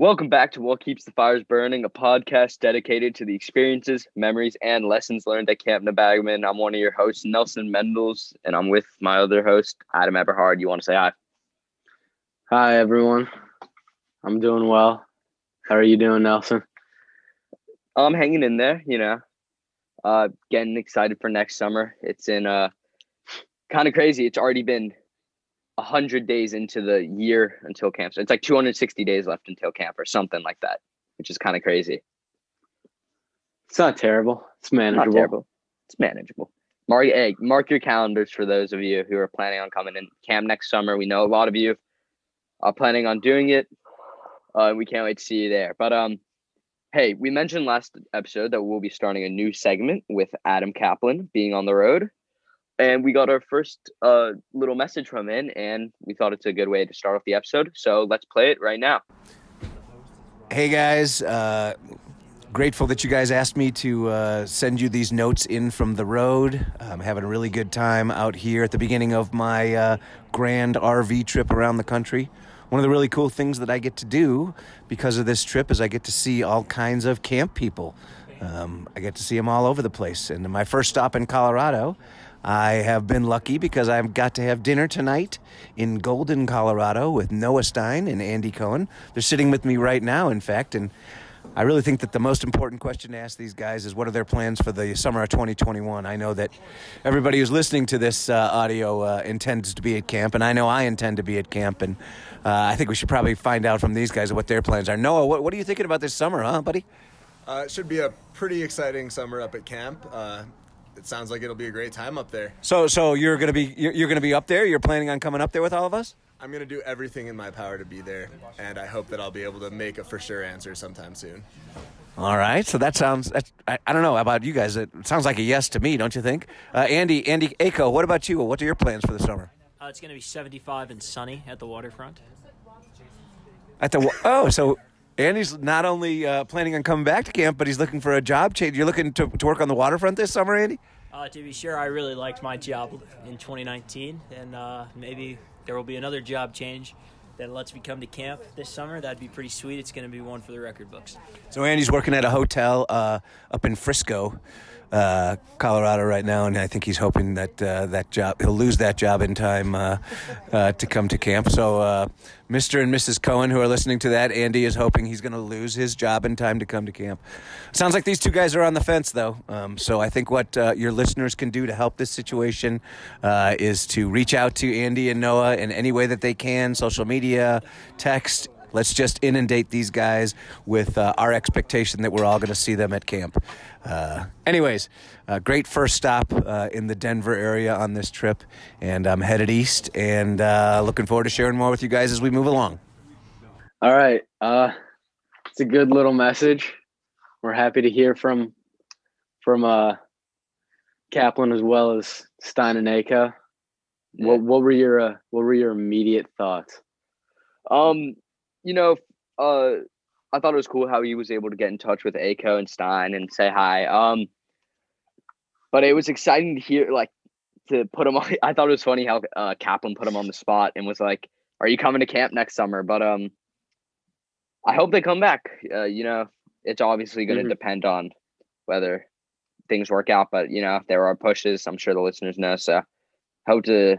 Welcome back to What Keeps the Fires Burning, a podcast dedicated to the experiences, memories, and lessons learned at Camp Nebagamon. I'm one of your hosts, Nelson Mendels, and I'm with my other host, Adam Eberhard. You want to say hi? Hi, everyone. I'm doing well. How are you doing, Nelson? I'm hanging in there, you know, uh, getting excited for next summer. It's in uh, kind of crazy. It's already been 100 days into the year until camp. So it's like 260 days left until camp or something like that, which is kind of crazy. It's not terrible. It's manageable. Not terrible. It's manageable. Mark, hey, mark your calendars for those of you who are planning on coming in camp next summer. We know a lot of you are planning on doing it. Uh, we can't wait to see you there. But um, hey, we mentioned last episode that we'll be starting a new segment with Adam Kaplan being on the road and we got our first uh, little message from him, and we thought it's a good way to start off the episode. So let's play it right now. Hey guys, uh, grateful that you guys asked me to uh, send you these notes in from the road. I'm having a really good time out here at the beginning of my uh, grand RV trip around the country. One of the really cool things that I get to do because of this trip is I get to see all kinds of camp people. Um, I get to see them all over the place. And my first stop in Colorado, I have been lucky because I've got to have dinner tonight in Golden, Colorado with Noah Stein and Andy Cohen. They're sitting with me right now, in fact, and I really think that the most important question to ask these guys is what are their plans for the summer of 2021? I know that everybody who's listening to this uh, audio uh, intends to be at camp, and I know I intend to be at camp, and uh, I think we should probably find out from these guys what their plans are. Noah, what, what are you thinking about this summer, huh, buddy? Uh, it should be a pretty exciting summer up at camp. It sounds like it'll be a great time up there. So, so you're gonna be you're, you're gonna be up there. You're planning on coming up there with all of us. I'm gonna do everything in my power to be there, and I hope that I'll be able to make a for sure answer sometime soon. All right, so that sounds. I, I don't know about you guys. It sounds like a yes to me, don't you think? Uh, Andy, Andy Ako, what about you? What are your plans for the summer? Uh, it's going to be 75 and sunny at the waterfront. At the oh, so Andy's not only uh, planning on coming back to camp, but he's looking for a job change. You're looking to, to work on the waterfront this summer, Andy? Uh, to be sure, I really liked my job in 2019, and uh, maybe there will be another job change that lets me come to camp this summer. That'd be pretty sweet. It's going to be one for the record books. So Andy's working at a hotel uh, up in Frisco uh, Colorado right now, and I think he's hoping that uh, that job he'll lose that job in time uh, uh to come to camp. So, uh, Mr. and Mrs. Cohen, who are listening to that, Andy is hoping he's going to lose his job in time to come to camp. Sounds like these two guys are on the fence, though. Um, so, I think what uh, your listeners can do to help this situation is to reach out to Andy and Noah in any way that they can, social media, text Let's just inundate these guys with uh, our expectation that we're all going to see them at camp. Uh, anyways, uh, great first stop uh, in the Denver area on this trip, and I'm headed east and uh, looking forward to sharing more with you guys as we move along. All right, uh, it's a good little message. We're happy to hear from from Kaplan as well as Stein and Aka. What what were your what were your immediate thoughts? Um, you know, uh, I thought it was cool how he was able to get in touch with Ako and Stein and say hi. Um, but it was exciting to hear, like, to put him on. I thought it was funny how uh, Kaplan put him on the spot and was like, "Are you coming to camp next summer?" But um, I hope they come back. Uh, you know, it's obviously going to mm-hmm. depend on whether things work out. But you know, if there are pushes, I'm sure the listeners know. So, hope to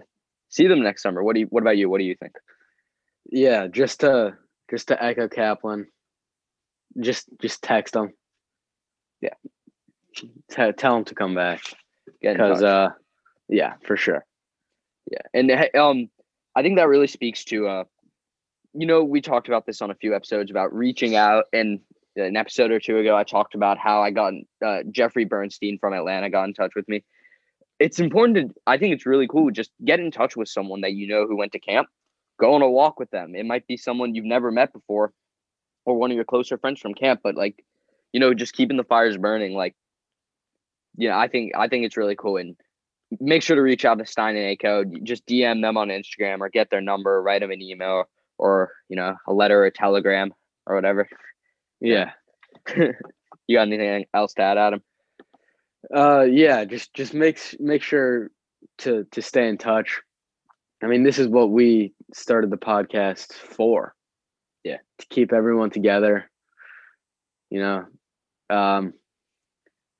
see them next summer. What do you? What about you? What do you think? Yeah, just to just to echo Kaplan, just just text them. Yeah, T- tell them to come back because uh, yeah, for sure. Yeah, and um, I think that really speaks to uh, you know, we talked about this on a few episodes about reaching out, and an episode or two ago, I talked about how I got uh, Jeffrey Bernstein from Atlanta got in touch with me. It's important to, I think it's really cool. Just get in touch with someone that you know who went to camp go on a walk with them. It might be someone you've never met before or one of your closer friends from camp, but like, you know, just keeping the fires burning. Like, yeah, I think I think it's really cool. And make sure to reach out to Stein and Aco. Just DM them on Instagram or get their number, write them an email or, you know, a letter or a telegram or whatever. Yeah. you got anything else to add, Adam? Uh yeah, just just make make sure to to stay in touch I mean, this is what we started the podcast for. Yeah. to keep everyone together. You know, um,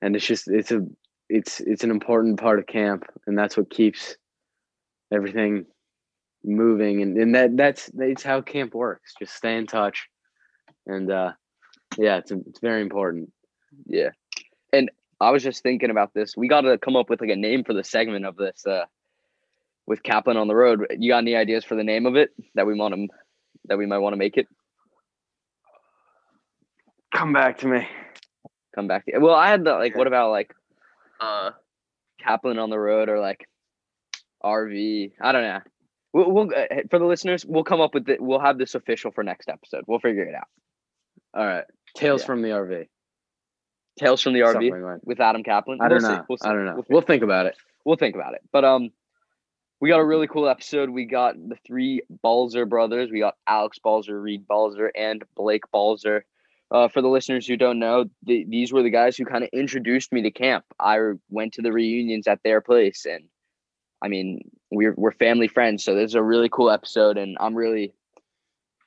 and it's just it's a it's it's an important part of camp, and that's what keeps everything moving, and and that that's that's how camp works. Just stay in touch, and uh, yeah, it's it's very important. Yeah. And I was just thinking about this. We got to come up with like a name for the segment of this uh with Kaplan on the road. You got any ideas for the name of it that we want to that we might want to make it? Come back to me. Come back. To, well, I had the like what about like uh Kaplan on the road or like RV? I don't know. We'll, we'll uh, for the listeners, we'll come up with it. We'll have this official for next episode. We'll figure it out. All right, Tales Yeah. from the RV. Tales from the RV like- with Adam Kaplan. I We'll don't see. know. We'll see. I don't know. We'll We'll, think about it. we'll think about it. But um, we got a really cool episode. We got the three Balzer brothers. We got Alex Balzer, Reed Balzer, and Blake Balzer. Uh, for the listeners who don't know, th- these were the guys who kind of introduced me to camp. I went to the reunions at their place, and I mean, we're we're family friends. So this is a really cool episode, and I'm really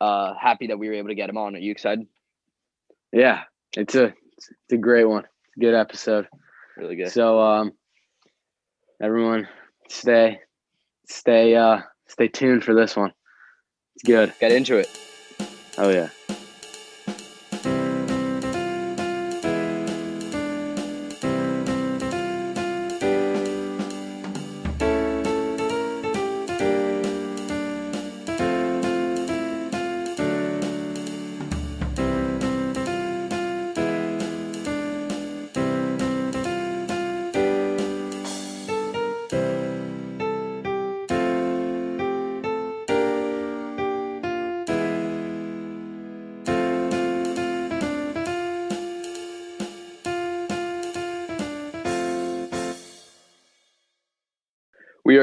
uh happy that we were able to get him on. Are you excited? Yeah, it's a it's a great one. It's a good episode. Really good. So um, everyone, stay stay uh stay tuned for this one. It's good. Get into it. Oh yeah.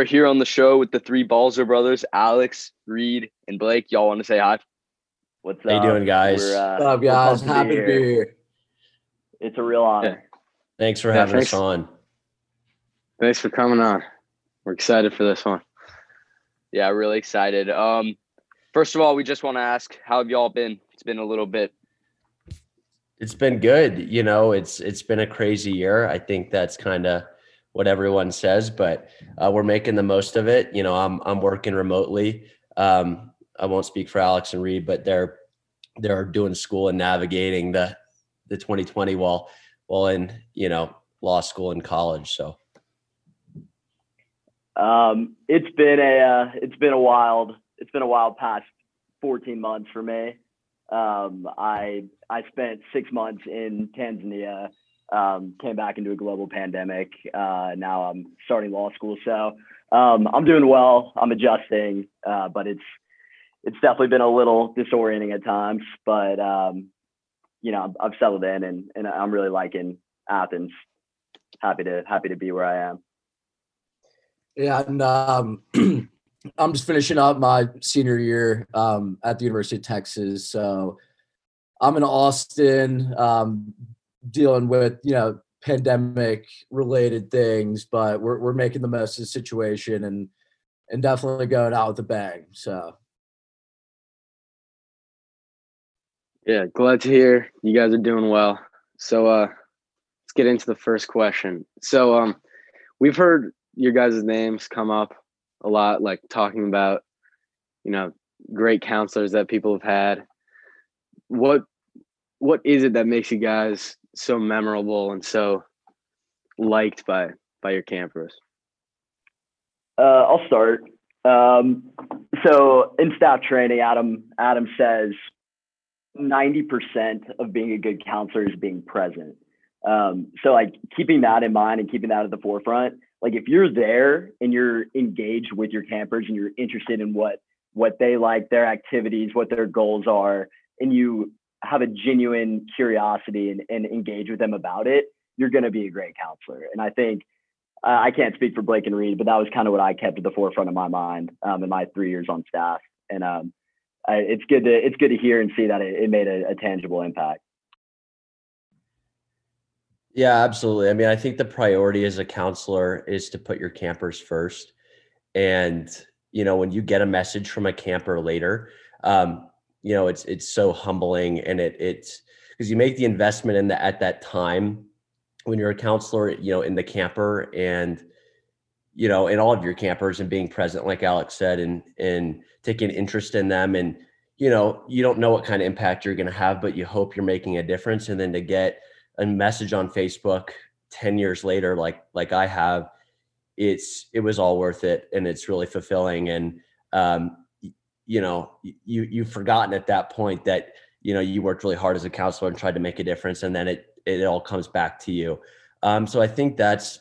Here on the show with the three Balzer brothers, Alex, Reed, and Blake. Y'all want to say hi? What's How you up? doing, guys? We're, uh, What's up, guys? to Happy to be here. It's a real honor. Thanks for Yeah, having thanks. us on. Thanks for coming on. We're excited for this one. Yeah, really excited. Um, first of all, we just want to ask, how have y'all been? It's been a little bit. It's been good. You know, it's it's been a crazy year. I think that's kind of what everyone says, but uh, we're making the most of it. You know, I'm I'm working remotely. Um, I won't speak for Alex and Reed, but they're they're doing school and navigating the the 2020 while while in you know law school and college. So Um, it's been a uh, it's been a wild it's been a wild past 14 months for me. Um, I I spent six months in Tanzania, um, came back into a global pandemic. Uh, now I'm starting law school, so um, I'm doing well. I'm adjusting, uh, but it's it's definitely been a little disorienting at times. But um, you know, I've, settled in, and and I'm really liking Athens. Happy to happy to be where I am. Yeah, and um, I'm just finishing up my senior year um, at the University of Texas. So I'm in Austin, um, dealing with you know pandemic related things, but we're we're making the most of the situation and and definitely going out with a bang. So Yeah, glad to hear you guys are doing well. So uh let's get into the first question. So um we've heard your guys' names come up a lot, like talking about, you know, great counselors that people have had. What what is it that makes you guys so memorable and so liked by by your campers? Uh, I'll start. Um, so in staff training, Adam Adam says ninety percent of being a good counselor is being present. Um, so like keeping that in mind and keeping that at the forefront. Like if you're there and you're engaged with your campers and you're interested in what what they like, their activities, what their goals are, and you have a genuine curiosity and, and engage with them about it, you're going to be a great counselor. And I think uh, I can't speak for Blake and Reed, but that was kind of what I kept at the forefront of my mind um, in my three years on staff. And um, I, it's good to it's good to hear and see that it, it made a, a tangible impact. Yeah, absolutely. I mean, I think the priority as a counselor is to put your campers first. And, you know, when you get a message from a camper later, um, you know it's it's so humbling and it it's because you make the investment in the at that time when you're a counselor you know in the camper and you know in all of your campers and being present like alex said and and taking interest in them and you know you don't know what kind of impact you're going to have but you hope you're making a difference and then to get a message on facebook 10 years later like like i have it's it was all worth it and it's really fulfilling and um you know you you've forgotten at that point that you know you worked really hard as a counselor and tried to make a difference and then it it all comes back to you. Um, so i think that's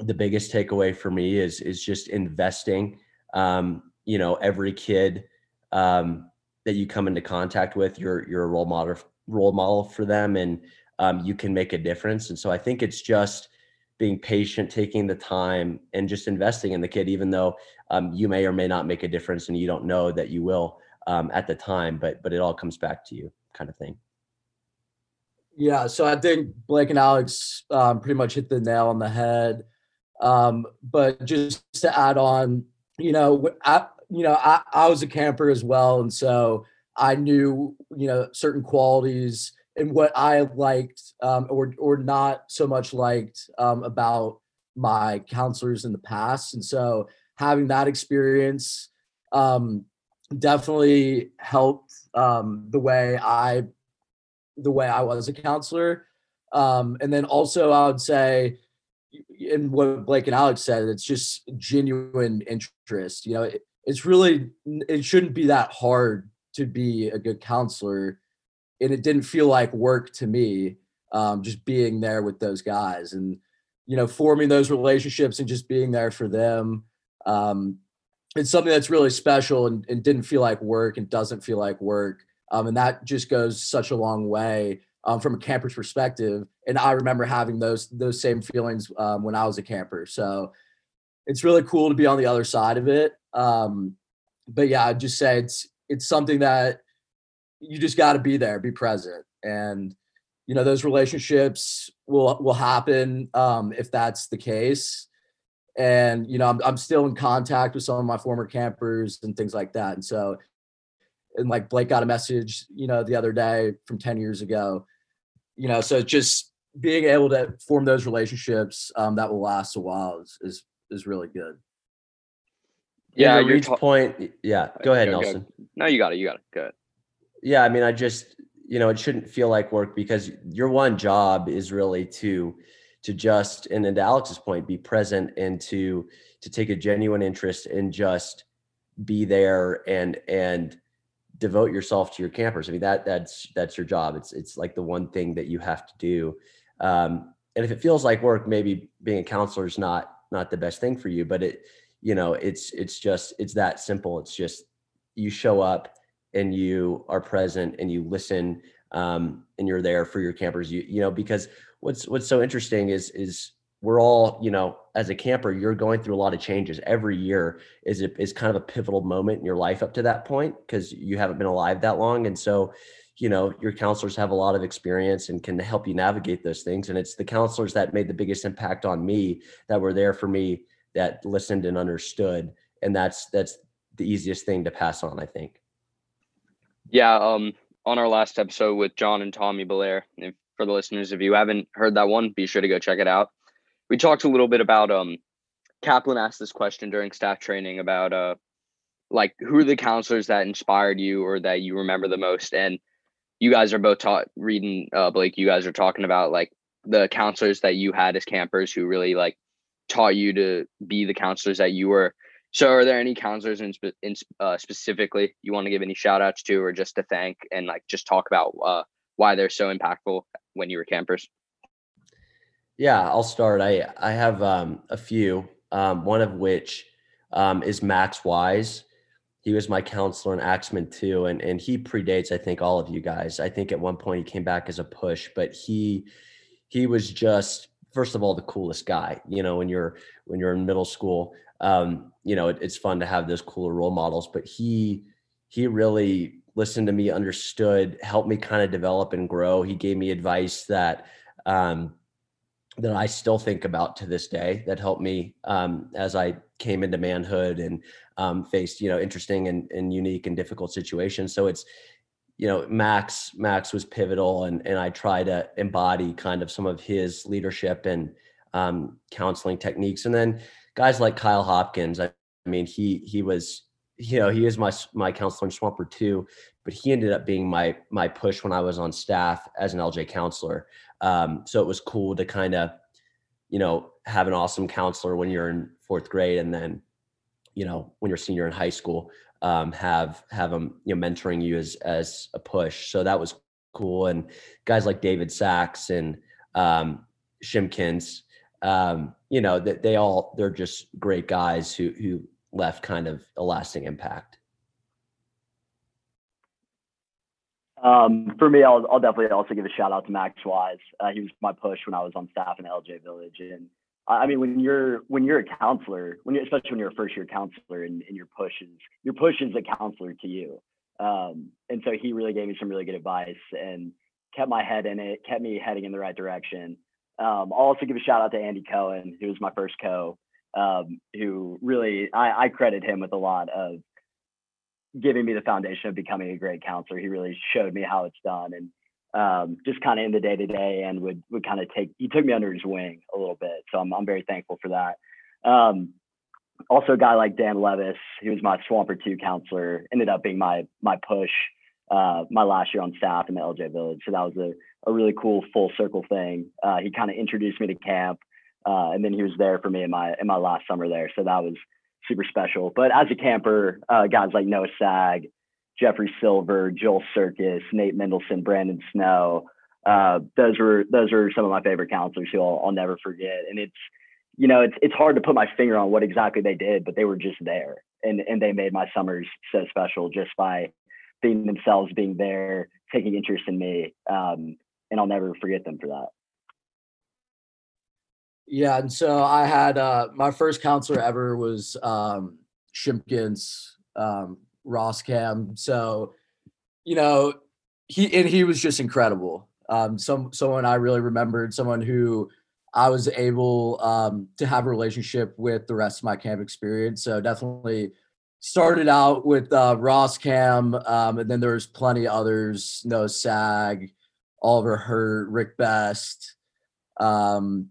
the biggest takeaway for me is is just investing um, you know every kid um, that you come into contact with you're you're a role model role model for them and um, you can make a difference. And so i think it's just being patient taking the time and just investing in the kid even though um, you may or may not make a difference and you don't know that you will um, at the time but but it all comes back to you kind of thing. Yeah so i think blake and alex um, pretty much hit the nail on the head. Um, but just to add on you know I, you know I, I was a camper as well and so i knew you know certain qualities and what i liked um, or or not so much liked um, about my counselors in the past and so having that experience um, definitely helped um, the way I the way I was a counselor. Um, and then also I would say in what Blake and Alex said, it's just genuine interest. You know, it, it's really it shouldn't be that hard to be a good counselor. And it didn't feel like work to me, um, just being there with those guys and you know, forming those relationships and just being there for them um, it's something that's really special and, and, didn't feel like work and doesn't feel like work. Um, and that just goes such a long way um, from a camper's perspective. And I remember having those those same feelings um, when I was a camper. So it's really cool to be on the other side of it. Um, but yeah, I'd just say it's it's something that you just got to be there, be present, and you know those relationships will will happen um, if that's the case and you know I'm, I'm still in contact with some of my former campers and things like that and so and like blake got a message you know the other day from 10 years ago you know so just being able to form those relationships um, that will last a while is is, is really good. Yeah your ta- point yeah go ahead go, nelson. Go. no you got it you got it good yeah i mean i just you know it shouldn't feel like work because your one job is really to to just and then to Alex's point, be present and to to take a genuine interest and just be there and and devote yourself to your campers. I mean that that's that's your job. It's it's like the one thing that you have to do. Um, and if it feels like work, maybe being a counselor is not not the best thing for you. But it you know it's it's just it's that simple. It's just you show up and you are present and you listen um, and you're there for your campers. You you know because what's what's so interesting is is we're all you know as a camper you're going through a lot of changes. Every year is it is kind of a pivotal moment in your life up to that point because you haven't been alive that long. And so you know your counselors have a lot of experience and can help you navigate those things. And it's the counselors that made the biggest impact on me that were there for me that listened and understood. And that's that's the easiest thing to pass on i think yeah um on our last episode with john and tommy belair if for the listeners. If you haven't heard that one, be sure to go check it out. We talked a little bit about um Kaplan asked this question during staff training about uh like who are the counselors that inspired you or that you remember the most and you guys are both taught reading uh Blake you guys are talking about like the counselors that you had as campers who really like taught you to be the counselors that you were so are there any counselors in, in uh, specifically you want to give any shout outs to or just to thank and like just talk about uh, why they're so impactful when you were campers? Yeah, I'll start. I I have um, a few. Um, one of which um, is Max Wise. He was my counselor in Axemen two, and and he predates I think all of you guys. I think at one point he came back as a push, but he he was just first of all the coolest guy. You know, when you're when you're in middle school, um, you know it, it's fun to have those cooler role models. But he he really listened to me, understood, helped me kind of develop and grow. He gave me advice that um, that I still think about to this day. That helped me um, as I came into manhood and um, faced you know interesting and, and unique and difficult situations. So it's you know, Max Max was pivotal, and and I try to embody kind of some of his leadership and um, counseling techniques, and then guys like Kyle Hopkins. I, I mean, he he was you know he is my my counselor in Swamper two, but he ended up being my my push when I was on staff as an LJ counselor. Um, so it was cool to kind of you know have an awesome counselor when you're in fourth grade, and then you know when you're senior in high school um, have have them you know mentoring you as as a push. So that was cool. And guys like David Sachs and um, Shimkins, um, you know that they all they're just great guys who who left kind of a lasting impact. Um, for me, I'll, I'll definitely also give a shout out to Max Wise. Uh, he was my push when I was on staff in LJ Village, and I mean, when you're when you're a counselor, when you especially when you're a first year counselor, and, and your push is your push is a counselor to you. Um, and so he really gave me some really good advice and kept my head in it, kept me heading in the right direction. Um, I'll also give a shout out to Andy Cohen, who was my first co, um, who really I, I credit him with a lot of giving me the foundation of becoming a great counselor. He really showed me how it's done and um, just kind of in the day to day and would would kind of take he took me under his wing a little bit. So I'm I'm very thankful for that. Um, also, a guy like Dan Levis, he was my Swamper two counselor, ended up being my my push uh, my last year on staff in the LJ Village. So that was a, a really cool full circle thing. Uh, he kind of introduced me to camp, uh, and then he was there for me in my in my last summer there. So that was super special. But as a camper, uh, guys like Noah Sag, Jeffrey Silver, Joel Circus, Nate Mendelson, Brandon Snow. Uh, those were those are some of my favorite counselors who I'll, I'll never forget. And it's you know it's it's hard to put my finger on what exactly they did, but they were just there, and and they made my summers so special just by being themselves, being there, taking interest in me, um, and I'll never forget them for that. Yeah, and so I had uh, my first counselor ever was um, Shimpkins. Um, Ross Cam. So, you know, he and he was just incredible. Um, some someone I really remembered, someone who I was able um, to have a relationship with the rest of my camp experience. So definitely started out with uh, Ross Cam, um, and then there was plenty others. No Sag, Oliver Hurt, Rick Best, um,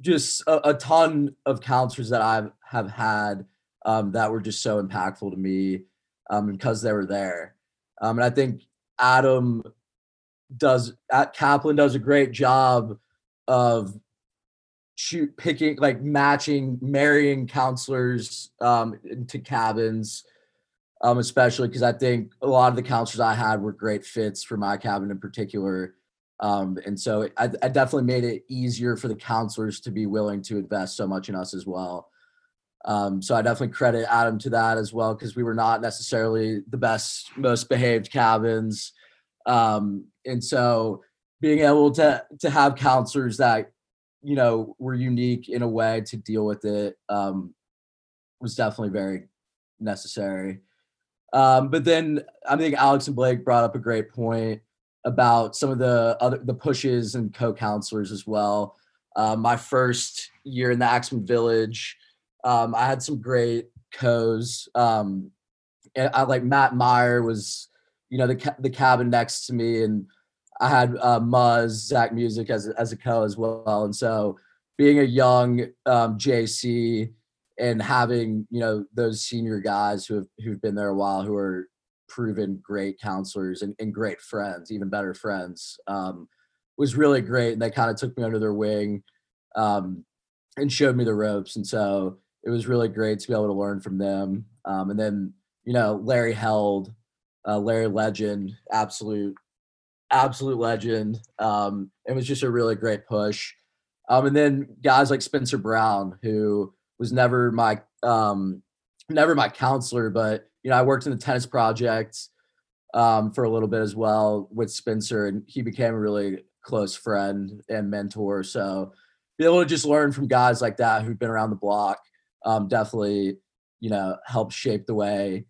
just a, a ton of counselors that I have had um, that were just so impactful to me um, because they were there. Um, and I think Adam does at Kaplan does a great job of shoot picking like matching marrying counselors um, into cabins um, especially because I think a lot of the counselors I had were great fits for my cabin in particular. Um, and so I, I, definitely made it easier for the counselors to be willing to invest so much in us as well. Um, so I definitely credit Adam to that as well because we were not necessarily the best, most behaved cabins, um, and so being able to to have counselors that you know were unique in a way to deal with it um, was definitely very necessary. Um, but then I think Alex and Blake brought up a great point about some of the other the pushes and co-counselors as well. Uh, my first year in the Axman Village um, I had some great co's. Um, and I like Matt Meyer was, you know, the ca- the cabin next to me, and I had uh, Muzz Zach Music as as a co as well. And so, being a young um, JC and having you know those senior guys who have who've been there a while, who are proven great counselors and, and great friends, even better friends, um, was really great. And they kind of took me under their wing um, and showed me the ropes. And so it was really great to be able to learn from them. Um, and then, you know, Larry Held, uh, Larry Legend, absolute, absolute legend. Um, it was just a really great push. Um, and then guys like Spencer Brown, who was never my, um, never my counselor, but you know, I worked in the tennis project um, for a little bit as well with Spencer, and he became a really close friend and mentor. So be able to just learn from guys like that who've been around the block um, definitely, you know, helped shape the way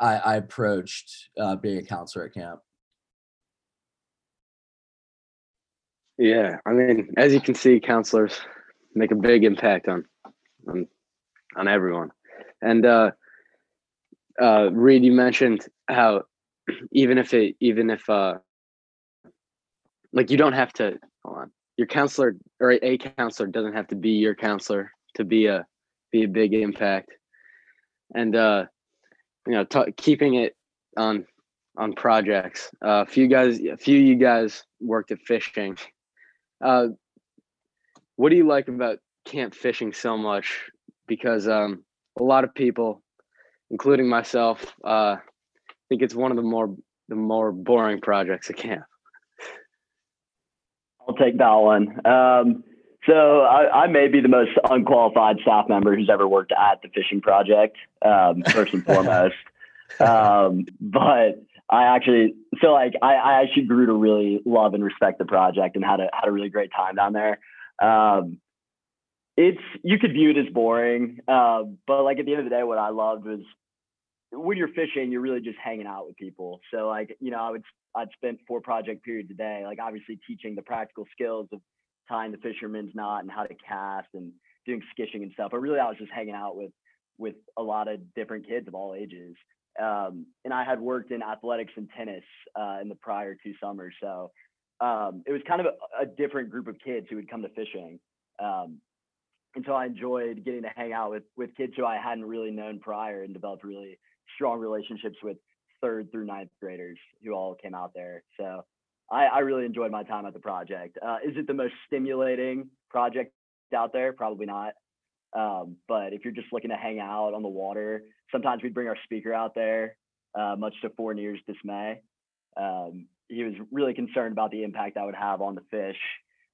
I, I approached uh, being a counselor at camp. Yeah, I mean, as you can see, counselors make a big impact on on, on everyone. And uh, uh, Reed, you mentioned how even if it even if uh like you don't have to hold on your counselor or a counselor doesn't have to be your counselor to be a be a big impact and uh you know t- keeping it on on projects uh, a few guys a few of you guys worked at fishing uh what do you like about camp fishing so much because um a lot of people including myself uh think it's one of the more the more boring projects at camp I'll take that one. Um, so I, I, may be the most unqualified staff member who's ever worked at the fishing project, um, first and foremost. Um, but I actually, so like I, I, actually grew to really love and respect the project and had a had a really great time down there. Um, it's you could view it as boring, uh, but like at the end of the day, what I loved was when you're fishing, you're really just hanging out with people. So like, you know, I would I'd spend four project periods a day, like obviously teaching the practical skills of tying the fisherman's knot and how to cast and doing skishing and stuff. But really I was just hanging out with with a lot of different kids of all ages. Um, and I had worked in athletics and tennis uh, in the prior two summers. So um, it was kind of a, a, different group of kids who would come to fishing. Um, and so I enjoyed getting to hang out with with kids who I hadn't really known prior and developed really strong relationships with third through ninth graders who all came out there. So I, I really enjoyed my time at the project. Uh, is it the most stimulating project out there? Probably not. Um, but if you're just looking to hang out on the water, sometimes we'd bring our speaker out there, uh, much to Fournier's dismay. Um, he was really concerned about the impact that would have on the fish.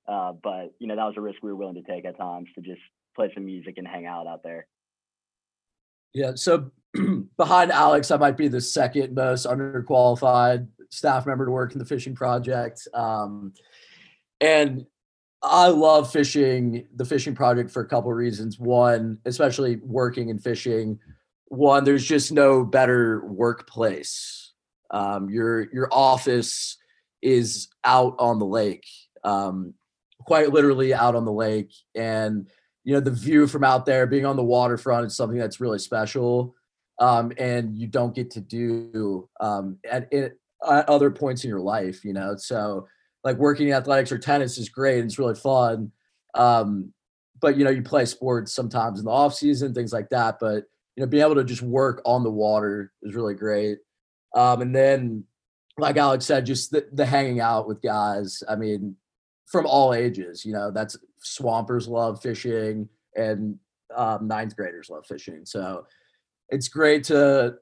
Uh, but you know that was a risk we were willing to take at times to just play some music and hang out out there. Yeah. So behind Alex, I might be the second most underqualified staff member to work in the fishing project. Um, and I love fishing the fishing project for a couple of reasons. One, especially working and fishing. One, there's just no better workplace. Um, your your office is out on the lake, um, quite literally out on the lake, and you know the view from out there, being on the waterfront, is something that's really special um, and you don't get to do um, at, at, other points in your life, you know. So like working in athletics or tennis is great it's really fun. Um, but you know, you play sports sometimes in the off season, things like that. But you know, being able to just work on the water is really great. Um, and then, like Alex said, just the, the hanging out with guys. I mean, from all ages. You know, that's swampers love fishing and um, ninth graders love fishing. So it's great to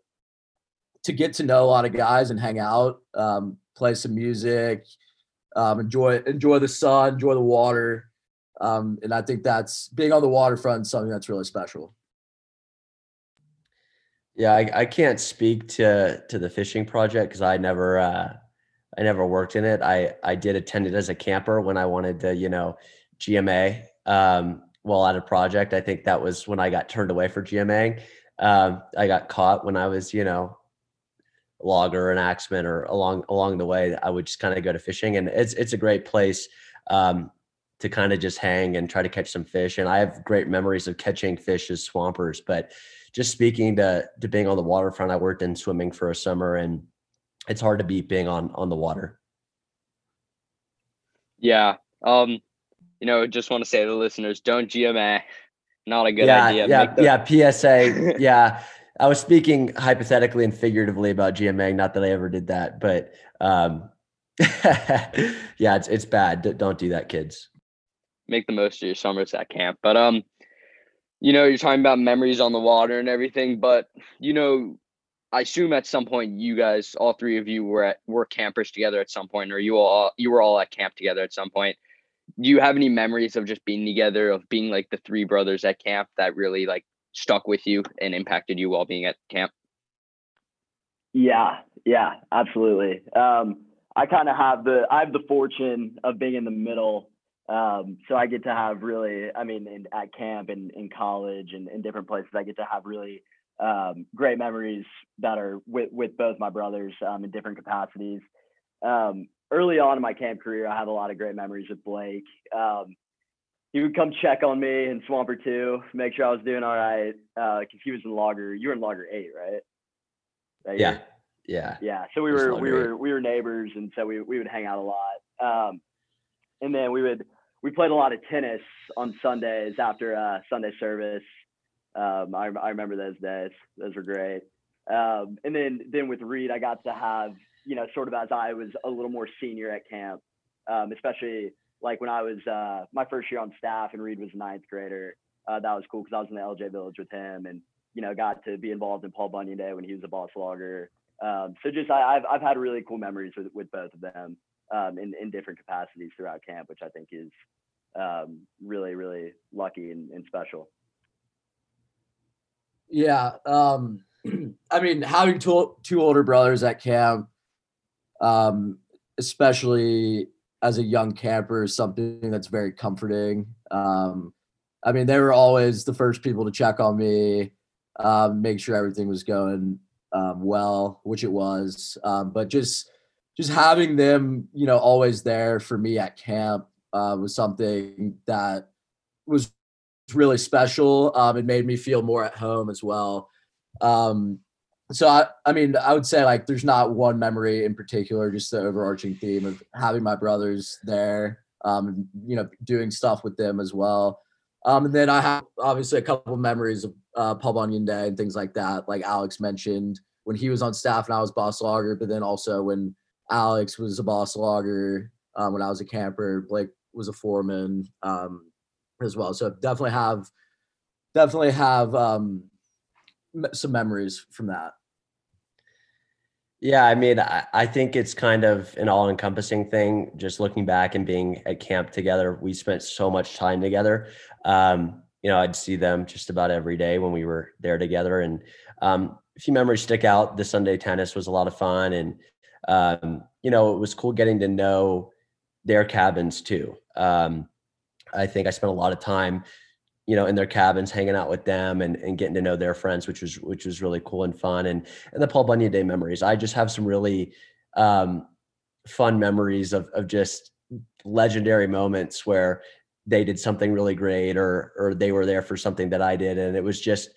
to get to know a lot of guys and hang out, um, play some music, um, enjoy enjoy the sun, enjoy the water, um, and I think that's being on the waterfront something that's really special. Yeah, I, I can't speak to to the fishing project because I never uh, I never worked in it. I I did attend it as a camper when I wanted to, you know, GMA um, while at a project. I think that was when I got turned away for GMA. Um, I got caught when I was, you know, logger and axeman or along along the way. I would just kind of go to fishing, and it's it's a great place um, to kind of just hang and try to catch some fish. And I have great memories of catching fish as swampers. But just speaking to to being on the waterfront, I worked in swimming for a summer, and it's hard to beat being on on the water. Yeah. Um, you know, just want to say to the listeners, don't GMA not a good yeah, idea. Yeah, yeah, PSA. yeah. I was speaking hypothetically and figuratively about GMA, not that I ever did that, but um, yeah, it's it's bad. Don't do that, kids. Make the most of your summers at camp. But um, you know, you're talking about memories on the water and everything, but you know, I assume at some point you guys, all three of you, were at were campers together at some point, or you all you were all at camp together at some point do you have any memories of just being together of being like the three brothers at camp that really like stuck with you and impacted you while being at camp? Yeah yeah absolutely. Um, i kind of have the i have the fortune of being in the middle um, so i get to have really i mean in, at camp and in college and in different places i get to have really um, great memories that are with, with both my brothers um, in different capacities. Um, early on in my camp career, I have a lot of great memories with Blake. He would come check on me in Swamper two, make sure I was doing all right. Uh, cause he was in logger, you were in logger eight, right? That yeah. Year? Yeah. Yeah. So we were we were we were neighbors, and so we we would hang out a lot. Um, and then we would we played a lot of tennis on Sundays after uh, Sunday service. Um, I I remember those days; those were great. Um, and then then with Reed, I got to have you know sort of as I was a little more senior at camp, um, especially like when I was uh, my first year on staff and Reed was a ninth grader. Uh, that was cool because I was in the LJ Village with him, and you know got to be involved in Paul Bunyan Day when he was a boss logger. Um, so just I, I've I've had really cool memories with with both of them um, in in different capacities throughout camp, which I think is um, really really lucky and, and special. Yeah. Um, I mean, having two, two older brothers at camp, um, especially as a young camper, is something that's very comforting. Um, I mean, they were always the first people to check on me, um, make sure everything was going um, well, which it was. Um, but just just having them, you know, always there for me at camp uh, was something that was really special. Um, it made me feel more at home as well. So I, I mean, I would say like there's not one memory in particular, just the overarching theme of having my brothers there, um, you know, doing stuff with them as well. Um, and then I have obviously a couple memories of uh, Paul Bunyan Day and things like that, like Alex mentioned when he was on staff and I was boss logger, but then also when Alex was a boss logger um, when I was a camper, Blake was a foreman um, as well. So definitely have definitely have um, some memories from that. Yeah, I mean, I, I think it's kind of an all encompassing thing. Just looking back and being at camp together, we spent so much time together. Um, you know, I'd see them just about every day when we were there together. And um, a few memories stick out. The Sunday tennis was a lot of fun. And, um, you know, it was cool getting to know their cabins too. Um, I think I spent a lot of time you know in their cabins hanging out with them and, and getting to know their friends which was which was really cool and fun. And and the paul bunyan day memories i just have some really um, fun memories of, of just legendary moments where they did something really great or or they were there for something that i did. And it was just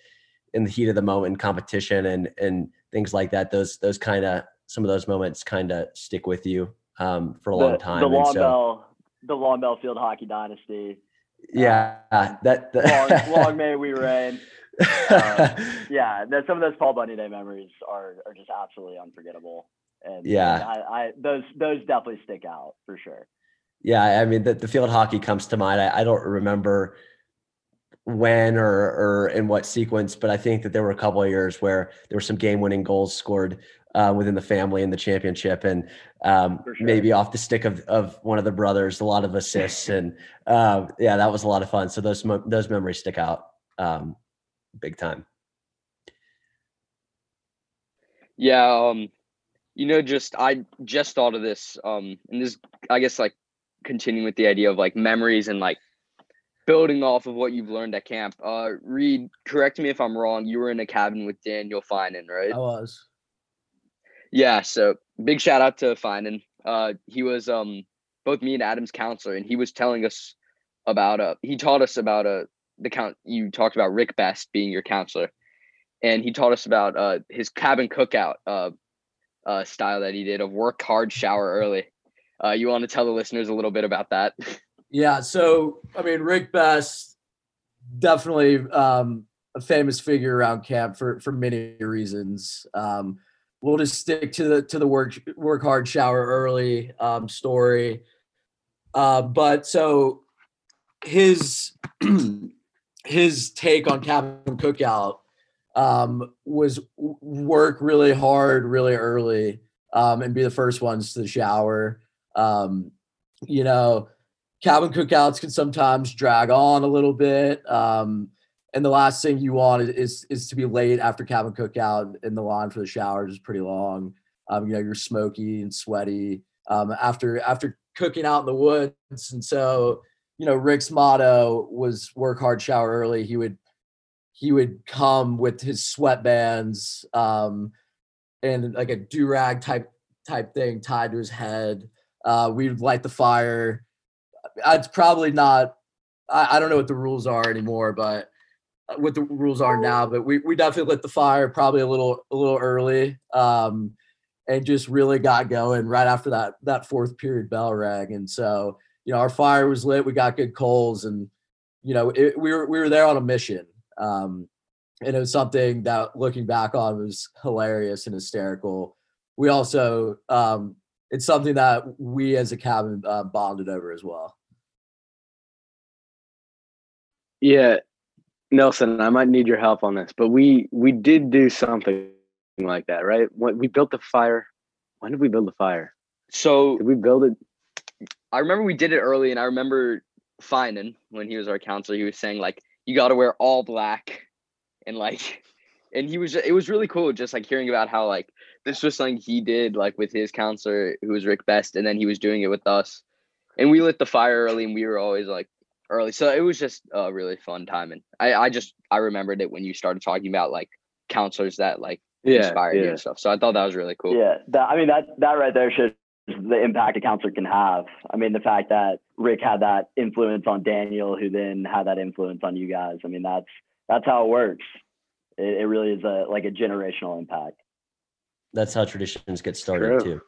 in the heat of the moment competition and and things like that those those kind of some of those moments kind of stick with you um, for a the, long time. The Long so- Bell, the Long Bell Field Hockey Dynasty. Yeah that, that Long, long may we reign. Uh, yeah, that, some of those Paul Bunyan Day memories are are just absolutely unforgettable. And Yeah. and I, I those those definitely stick out for sure. Yeah, I mean the, the field hockey comes to mind. I, I don't remember when or or in what sequence, but I think that there were a couple of years where there were some game winning goals scored uh, within the family in the championship, and um, sure. maybe off the stick of of one of the brothers, a lot of assists, and um, yeah, that was a lot of fun. So those those memories stick out um, big time. Yeah, um, you know, just I just thought of this, um, and this I guess like continuing with the idea of like memories and like building off of what you've learned at camp. Uh, Reed, correct me if I'm wrong. You were in a cabin with Daniel Finan, right? I was. Yeah, so big shout out to Finan. Uh, he was um both me and Adam's counselor, and he was telling us about uh he taught us about uh the count you talked about Rick Best being your counselor, and he taught us about uh his cabin cookout uh uh style that he did of work hard, shower early. Uh, you want to tell the listeners a little bit about that? Yeah. So, I mean, Rick Best, definitely um, a famous figure around camp for for many reasons. Um, we'll just stick to the to the work work hard, shower early um, story. Uh, but so his his take on cabin cookout um, was work really hard, really early, um, and be the first ones to the shower. Um, you know, cabin cookouts can sometimes drag on a little bit. Um, and the last thing you want is, is to be late after cabin cookout and the line for the showers is pretty long. Um, you know, you're smoky and sweaty um, after after cooking out in the woods. And so, you know, Rick's motto was work hard, shower early. He would he would come with his sweatbands um, and like a do rag type type thing tied to his head. Uh, we'd light the fire. It's probably not. I, I don't know what the rules are anymore, but what the rules are now. But we we definitely lit the fire probably a little a little early. Um, and just really got going right after that that fourth period bell rang. And so, you know, our fire was lit. We got good coals, and you know, it, we were we were there on a mission. Um, and it was something that looking back on was hilarious and hysterical. We also um, it's something that we as a cabin uh, bonded over as well. Yeah, Nelson, I might need your help on this, but we we did do something like that, right? When we built the fire. When did we build the fire? So Did we build it? I remember we did it early, and I remember Finan when he was our counselor. He was saying like, "You got to wear all black," and like, and he was. It was really cool, just like hearing about how like this was something he did like with his counselor, who was Rick Best, and then he was doing it with us, and we lit the fire early, and we were always like early. So it was just a really fun time, and I I just I remembered it when you started talking about like counselors that like Yeah, inspired you and stuff. So I thought that was really cool. Yeah, that, I mean that that right there shows the impact a counselor can have. I mean the fact that Rick had that influence on Daniel, who then had that influence on you guys. I mean that's that's how it works. It, it really is a like a generational impact. That's how traditions get started True. too.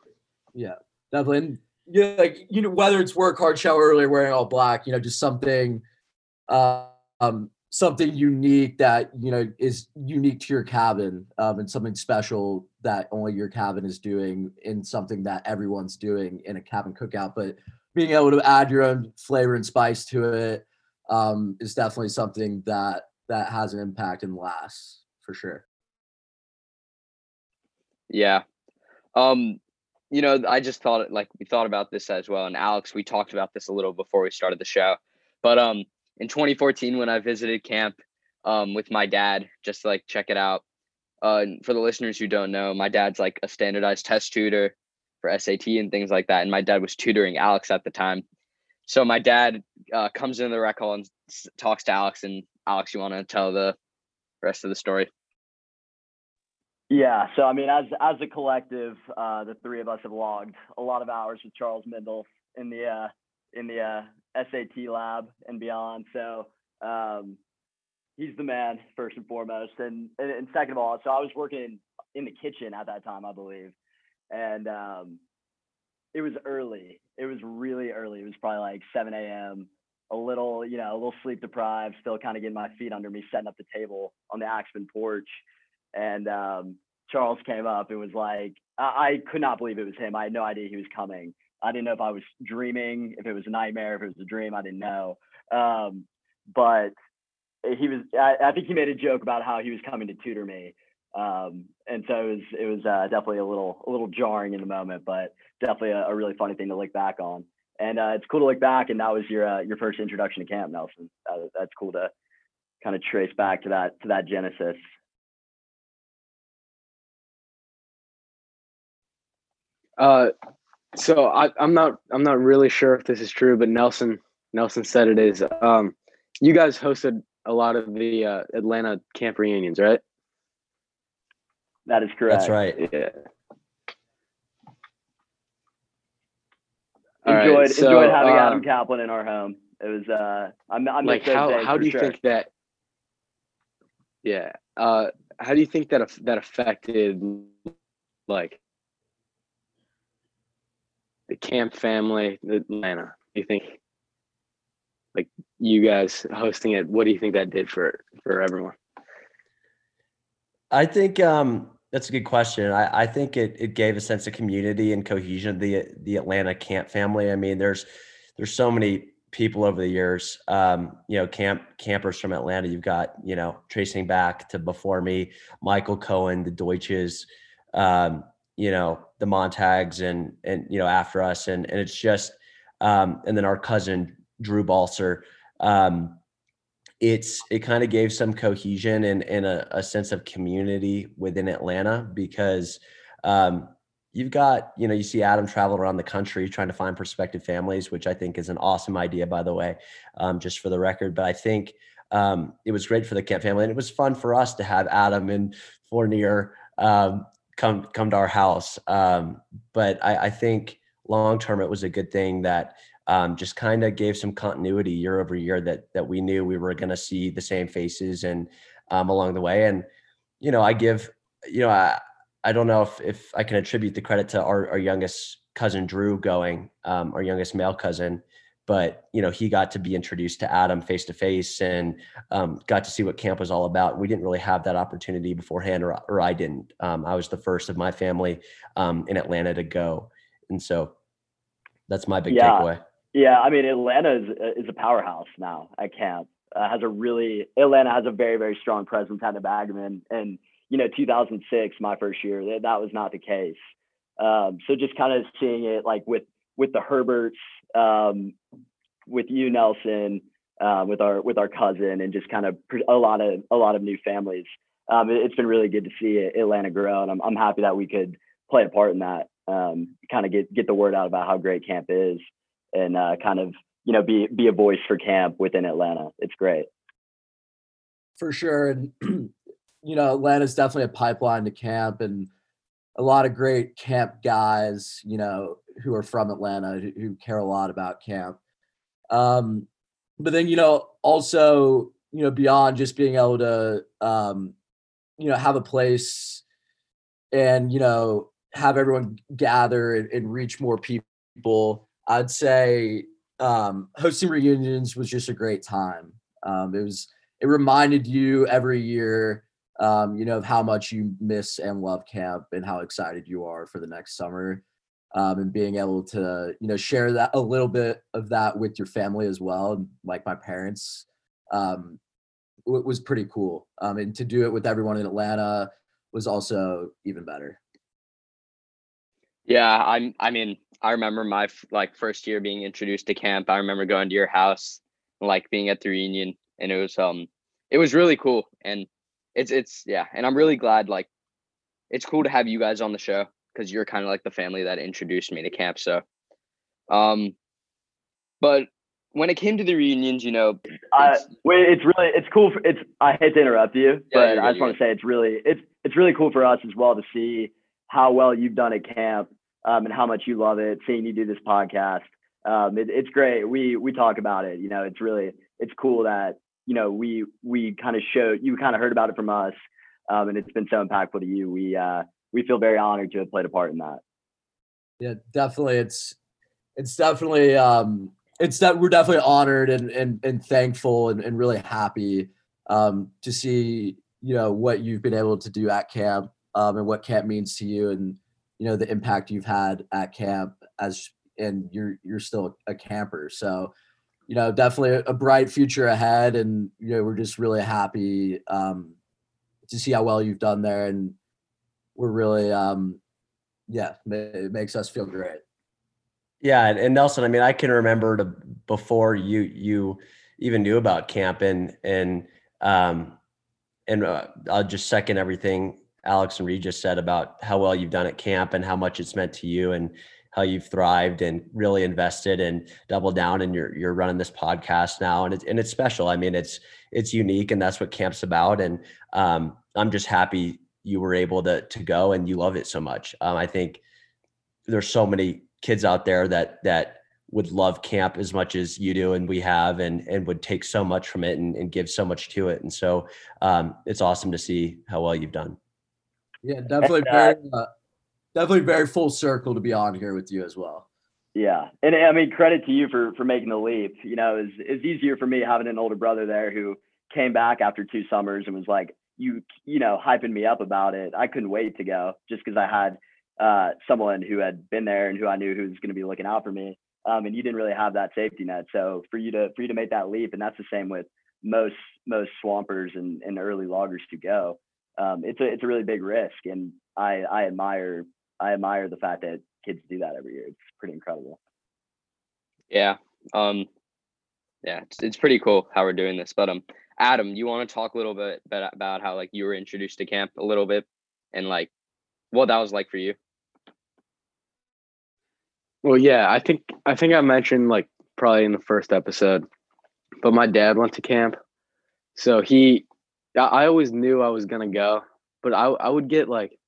Yeah, definitely. And yeah, like you know, whether it's work hard, shower early, wearing all black, you know, just something, um, something unique that you know is unique to your cabin, um, and something special that only your cabin is doing, and something that everyone's doing in a cabin cookout. But being able to add your own flavor and spice to it um, is definitely something that that has an impact and lasts for sure. Yeah. Um, you know, I just thought like we thought about this as well. And Alex, we talked about this a little before we started the show. But um in 2014 when I visited camp um with my dad, just to, like check it out. Uh for the listeners who don't know, my dad's like a standardized test tutor for SAT and things like that. And my dad was tutoring Alex at the time. So my dad uh, comes into the rec hall and talks to Alex. And Alex, you want to tell the rest of the story? Yeah, so I mean, as as a collective, uh, the three of us have logged a lot of hours with Charles Mindel in the uh, in the uh, SAT lab and beyond. So um, he's the man first and foremost, and, and and second of all, so I was working in the kitchen at that time, I believe, and um, it was early. It was really early. It was probably like 7 a.m. A little, you know, a little sleep deprived, still kind of getting my feet under me, setting up the table on the Axman porch and um, Charles came up and was like, I-, I could not believe it was him. I had no idea he was coming. I didn't know if I was dreaming, if it was a nightmare, if it was a dream. I didn't know. Um, but he was. I, I think he made a joke about how he was coming to tutor me, um, and so it was. It was uh, definitely a little a little jarring in the moment, but definitely a, a really funny thing to look back on. And uh, it's cool to look back, and that was your uh, your first introduction to camp, Nelson. That's cool to kind of trace back to that to that genesis. Uh, so I, I'm not I'm not really sure if this is true, but Nelson Nelson said it is. Um, you guys hosted a lot of the uh, Atlanta camp reunions, right? That is correct. That's right. Yeah. All right, enjoyed so, enjoyed having um, Adam Kaplan in our home. It was uh, I'm I'm like how how do you think that? Yeah. Uh, how do you think that that affected like the camp family, Atlanta? Do you think like you guys hosting it? What do you think that did for for everyone? I think um, that's a good question. I, I think it it gave a sense of community and cohesion the the Atlanta camp family. I mean, there's there's so many people over the years. Um, you know, camp campers from Atlanta. You've got you know tracing back to before me, Michael Cohen, the Deutsches, um, you know the Montags, and and you know after us, and and it's just um, and then our cousin Drew Balser. Um, it's it kind of gave some cohesion and, and a, a sense of community within Atlanta because um, you've got you know you see Adam travel around the country trying to find prospective families, which I think is an awesome idea, by the way, um, just for the record. But I think um, it was great for the camp family, and it was fun for us to have Adam and Fournier um, come come to our house. Um, but I, I think long term it was a good thing that um, just kind of gave some continuity year over year that that we knew we were going to see the same faces and um, along the way. And you know, I give you know I I don't know if if I can attribute the credit to our, our youngest cousin Drew going, um, our youngest male cousin, but you know he got to be introduced to Adam face to face and um, got to see what camp was all about. We didn't really have that opportunity beforehand, or or I didn't. Um, I was the first of my family um, in Atlanta to go, and so that's my big Yeah. takeaway. Yeah, I mean Atlanta is is a powerhouse now at camp. Uh, has a really Atlanta has a very very strong presence at Nebagamon, and you know 2006, my first year, that, that was not the case. Um, so just kind of seeing it like with with the Herberts, um, with you Nelson, uh, with our with our cousin, and just kind of a lot of a lot of new families. Um, it, it's been really good to see Atlanta grow, and I'm I'm happy that we could play a part in that. Um, kind of get get the word out about how great camp is and uh, kind of you know be be a voice for camp within Atlanta. It's great. for sure. And you know, Atlanta's definitely a pipeline to camp, and a lot of great camp guys, you know, who are from Atlanta who, who care a lot about camp. Um, but then you know, also you know, beyond just being able to, um, you know, have a place and you know have everyone gather and, and reach more people. I'd say um, hosting reunions was just a great time. Um, it was it reminded you every year, um, you know, of how much you miss and love camp and how excited you are for the next summer. Um, and being able to, you know, share that a little bit of that with your family as well, like my parents, um, was pretty cool. Um, and to do it with everyone in Atlanta was also even better. Yeah, I'm. I mean, I remember my like first year being introduced to camp. I remember going to your house, like being at the reunion, and it was um, it was really cool. And it's it's yeah, and I'm really glad like, it's cool to have you guys on the show because you're kind of like the family that introduced me to camp. So, um, but when it came to the reunions, you know, Uh, it's- wait, it's really it's cool. For, it's I hate to interrupt you, Yeah, but you're I just you're want to say it's really it's it's really cool for us as well to see how well you've done at camp um, and how much you love it. Seeing you do this podcast, um, it, it's great. We we talk about it. You know, it's really it's cool that you know we we kind of showed you kind of heard about it from us, um, and it's been so impactful to you. We uh, we feel very honored to have played a part in that. Yeah, definitely. It's it's definitely um it's that we're definitely honored and and and thankful and, and really happy um to see you know what you've been able to do at camp um and what camp means to you and you know the impact you've had at camp as and you're you're still a camper so you know definitely a, bright future ahead and you know we're just really happy um to see how well you've done there and we're really um yeah, it makes us feel great. Yeah, and, and Nelson, I mean, I can remember to before you you even knew about camp and and um and uh, I'll just second everything Alex and Reed just said about how well you've done at camp and how much it's meant to you and how you've thrived and really invested and doubled down and you're you're running this podcast now and it's and it's special. I mean, it's it's unique and that's what camp's about and um I'm just happy you were able to to go and you love it so much. Um, I think there's so many kids out there that that would love camp as much as you do and we have and and would take so much from it and, and give so much to it and so um, it's awesome to see how well you've done Yeah, definitely uh, very, uh, definitely very full circle to be on here with you as well. Yeah, and I mean credit to you for for making the leap. You know, it's it's easier for me having an older brother there who came back after two summers and was like, you you know, hyping me up about it. I couldn't wait to go just because I had uh, someone who had been there and who I knew who was going to be looking out for me. Um, and you didn't really have that safety net. So for you to for you to make that leap, and that's the same with most most swampers and, and early loggers to go. Um, it's a it's a really big risk, and I I admire I admire the fact that kids do that every year. It's pretty incredible. Yeah. Um yeah, it's, it's pretty cool how we're doing this. But um Adam, you want to talk a little bit about, about how like you were introduced to camp a little bit and like what that was like for you? Well, yeah, I think I think I mentioned like probably in the first episode, but my dad went to camp, so he, I, I always knew I was gonna go, but I I would get like,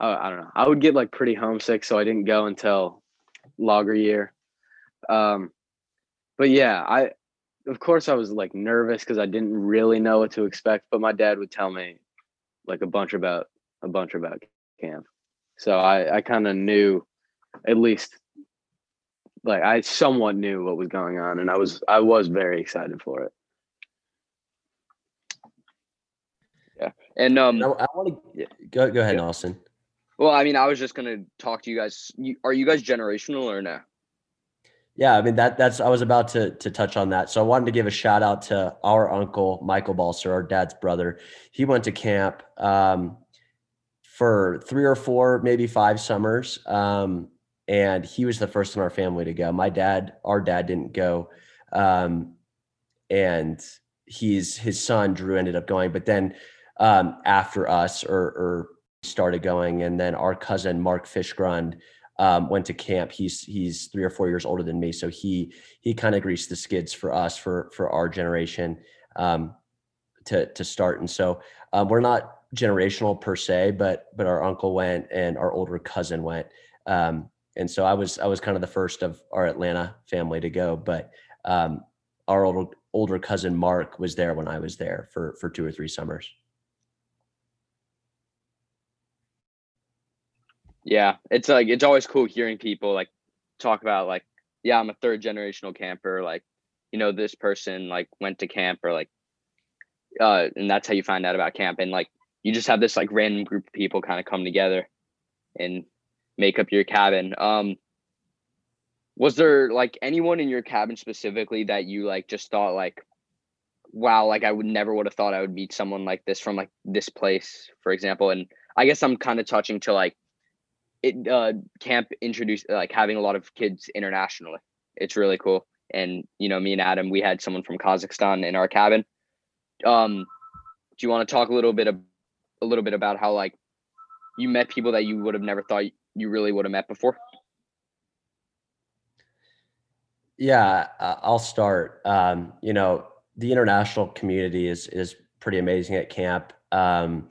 I, I don't know, I would get like pretty homesick, so I didn't go until logger year. Um, but yeah, I, of course, I was like nervous because I didn't really know what to expect, but my dad would tell me like a bunch about a bunch about camp. So I, I kind of knew at least like I somewhat knew what was going on and I was I was very excited for it. Yeah. And um I, I want to go go ahead, Yeah. Austin. Well, I mean, I was just gonna talk to you guys. Are you guys generational or no? Yeah, I mean that that's I was about to to touch on that. So I wanted to give a shout out to our uncle Michael Balser, our dad's brother. He went to camp um, for three or four, maybe five summers, um, and he was the first in our family to go. My dad, our dad, didn't go, um, and he's his son Drew ended up going, but then um, after us or, or started going, and then our cousin Mark Fishgrund um, went to camp. He's he's three or four years older than me, so he he kind of greased the skids for us for for our generation um, to to start. And so um, we're not generational per se, but but our uncle went and our older cousin went. Um, and so I was I was kind of the first of our Atlanta family to go, but um, our older older cousin Mark was there when I was there for for two or three summers. Yeah, it's like it's always cool hearing people like talk about like, yeah, I'm a third generational camper. Like, you know, this person like went to camp or like, uh, and that's how you find out about camp. And like, you just have this like random group of people kind of come together and make up your cabin. Um, was there like anyone in your cabin specifically that you like just thought like, wow, like I would never would have thought I would meet someone like this from like this place, for example. And I guess I'm kind of touching to like it uh camp introduced like having a lot of kids internationally it's really cool and you know me and adam we had someone from kazakhstan in our cabin um do you want to talk a little bit of a little bit about how like you met people that you would have never thought you really would have met before Yeah, uh, I'll start. Um, you know, the international community is is pretty amazing at camp. Um,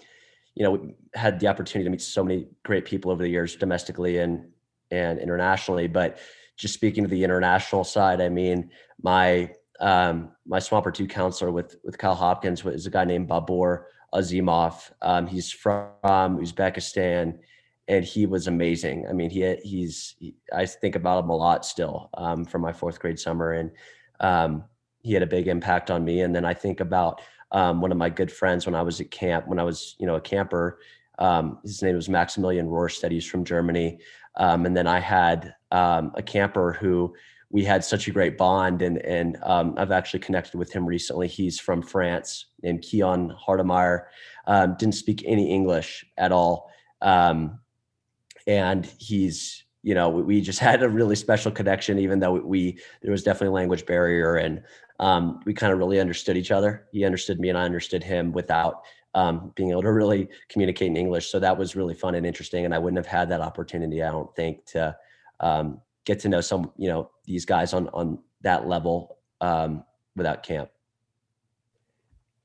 you know, had the opportunity to meet so many great people over the years, domestically and and internationally. But just speaking to the international side, I mean, my um, my Swamper Two counselor with with Kyle Hopkins was a guy named Babur Azimov. Um, he's from Uzbekistan, and he was amazing. I mean, he he's he, I think about him a lot still um, from my fourth grade summer, and um, he had a big impact on me. And then I think about um, one of my good friends when I was at camp, when I was you know a camper. Um, his name was Maximilian Rohrstedt. He's from Germany, um, and then I had um, a camper who we had such a great bond, and and um, I've actually connected with him recently. He's from France, named Keon Hardemeyer. Um, didn't speak any English at all, and he's you know we, just had a really special connection, even though we there was definitely a language barrier, and um, we kind of really understood each other. He understood me, and I understood him without um, being able to really communicate in English. So that was really fun and interesting, and I wouldn't have had that opportunity, I don't think, to um, get to know some you know these guys on on that level um, without camp.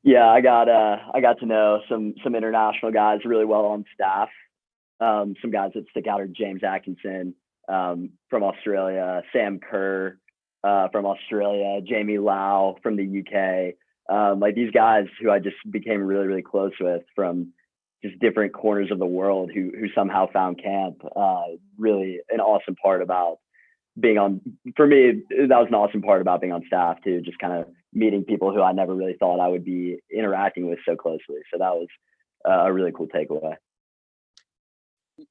Yeah, I got uh I got to know some some international guys really well on staff. Um, some guys that stick out are James Atkinson um, from Australia, Sam Kerr uh, from Australia, Jamie Lau from the UK. Um, like these guys who I just became really really close with from just different corners of the world who who somehow found camp. Uh, really an awesome part about being on for me that was an awesome part about being on staff too just kind of meeting people who i never really thought i would be interacting with so closely so that was a really cool takeaway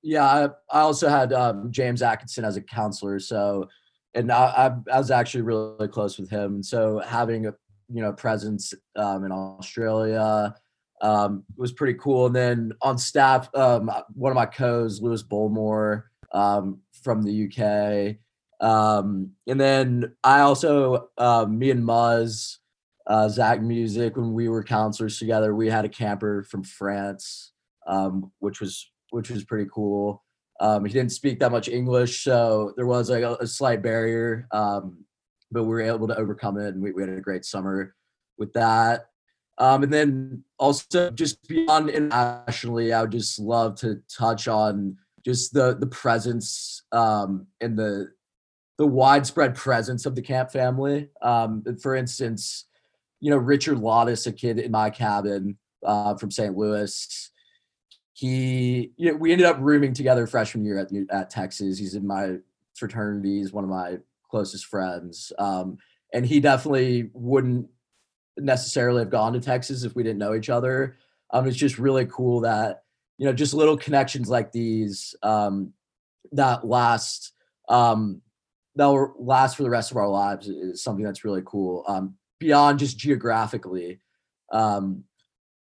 Yeah, I, I also had um, James Atkinson as a counselor. So, and I, I, was actually really close with him. And so having a you know presence um, in Australia um, was pretty cool. And then on staff, um, one of my co's Lewis Bullmore um, from the UK. Um, and then I also uh, me and Muzz, uh, Zach Music, when we were counselors together, we had a camper from France, which was which was pretty cool. Um, he didn't speak that much English, so there was like a, a slight barrier, um, but we were able to overcome it, and we, we had a great summer with that. Um, and then also just beyond internationally, I would just love to touch on just the the presence um, and the the widespread presence of the Camp family. Um, for instance, you know Richard Lottis, a kid in my cabin uh, from St. Louis he, you know, we ended up rooming together freshman year at at Texas. He's in my fraternity. He's one of my closest friends, um, and he definitely wouldn't necessarily have gone to Texas if we didn't know each other. Um, it's just really cool that you know just little connections like these um, that last um, that will last for the rest of our lives is something that's really cool. Um, beyond just geographically, um,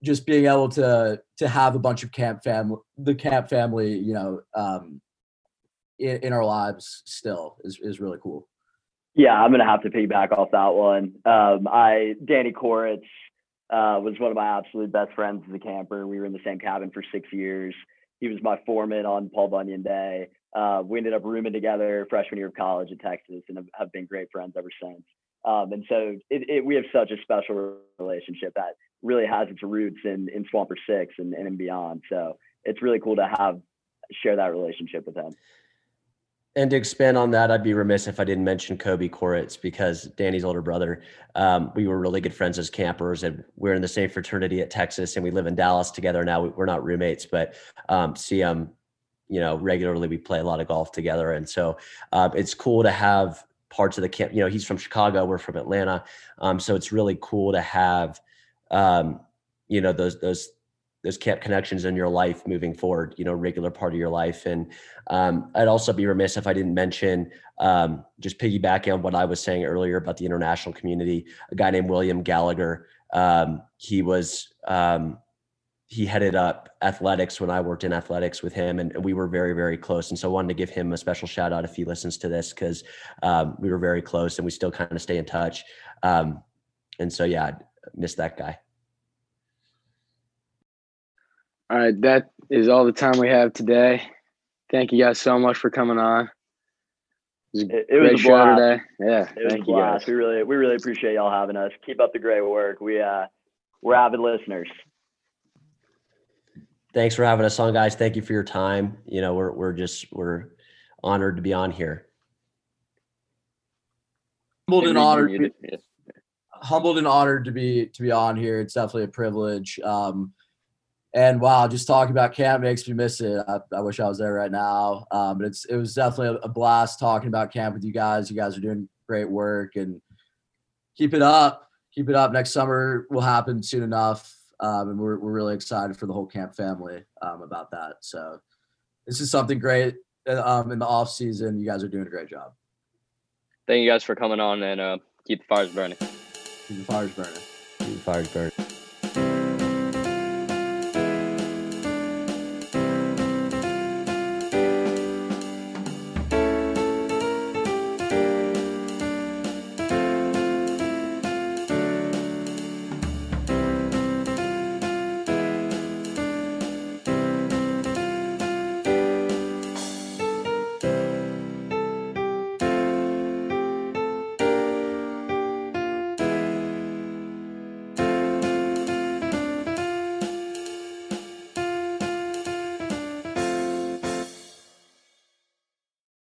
just being able to to have a bunch of camp family, the camp family, you know, um, in, in our lives still is is really cool. Yeah, I'm gonna have to piggyback off that one. Um, I Danny Koritz uh, was one of my absolute best friends as a camper. We were in the same cabin for six years. He was my foreman on Paul Bunyan Day. Uh, we ended up rooming together freshman year of college at Texas and have, have been great friends ever since. Um, and so it, it, we have such a special relationship that really has its roots in, in Swamper Six and, and beyond. So it's really cool to have share that relationship with him. And to expand on that, I'd be remiss if I didn't mention Kobe Koritz because Danny's older brother. Um, we were really good friends as campers, and we're in the same fraternity at Texas, and we live in Dallas together now. We're not roommates, but um, see him, you know, regularly. We play a lot of golf together, and so uh, it's cool to have parts of the camp. You know, he's from Chicago, we're from Atlanta, um, so it's really cool to have, um, you know, those those those camp connections in your life moving forward, you know, regular part of your life. And um, I'd also be remiss if I didn't mention, um, just piggybacking on what I was saying earlier about the international community, a guy named William Gallagher. Um, he was, um, he headed up athletics when I worked in athletics with him, and, we were very, very close. And so I wanted to give him a special shout out if he listens to this because um, we were very close and we still kind of stay in touch. Um, and so, yeah, I miss that guy. All right, that is all the time we have today. Thank you guys so much for coming on. It was a, it, it was a blast. Today. Yeah, it thank you guys. We really, we really appreciate y'all having us. Keep up the great work. We, uh, we're avid listeners. Thanks for having us on, guys. Thank you for your time. You know, we're we're just we're honored to be on here. Humbled and honored. Humbled and honored to be to be on here. It's definitely a privilege. Um, and wow, just talking about camp makes me miss it. I, I wish I was there right now. Um, but it's it was definitely a, a, blast talking about camp with you guys. You guys are doing great work and keep it up. Keep it up. Next summer will happen soon enough. Um, and we're, we're really excited for the whole camp family um, about that. So this is something great uh, um, in the off season. You guys are doing a great job. Thank you guys for coming on and uh, keep the fires burning. Keep the fires burning. Keep the fires burning.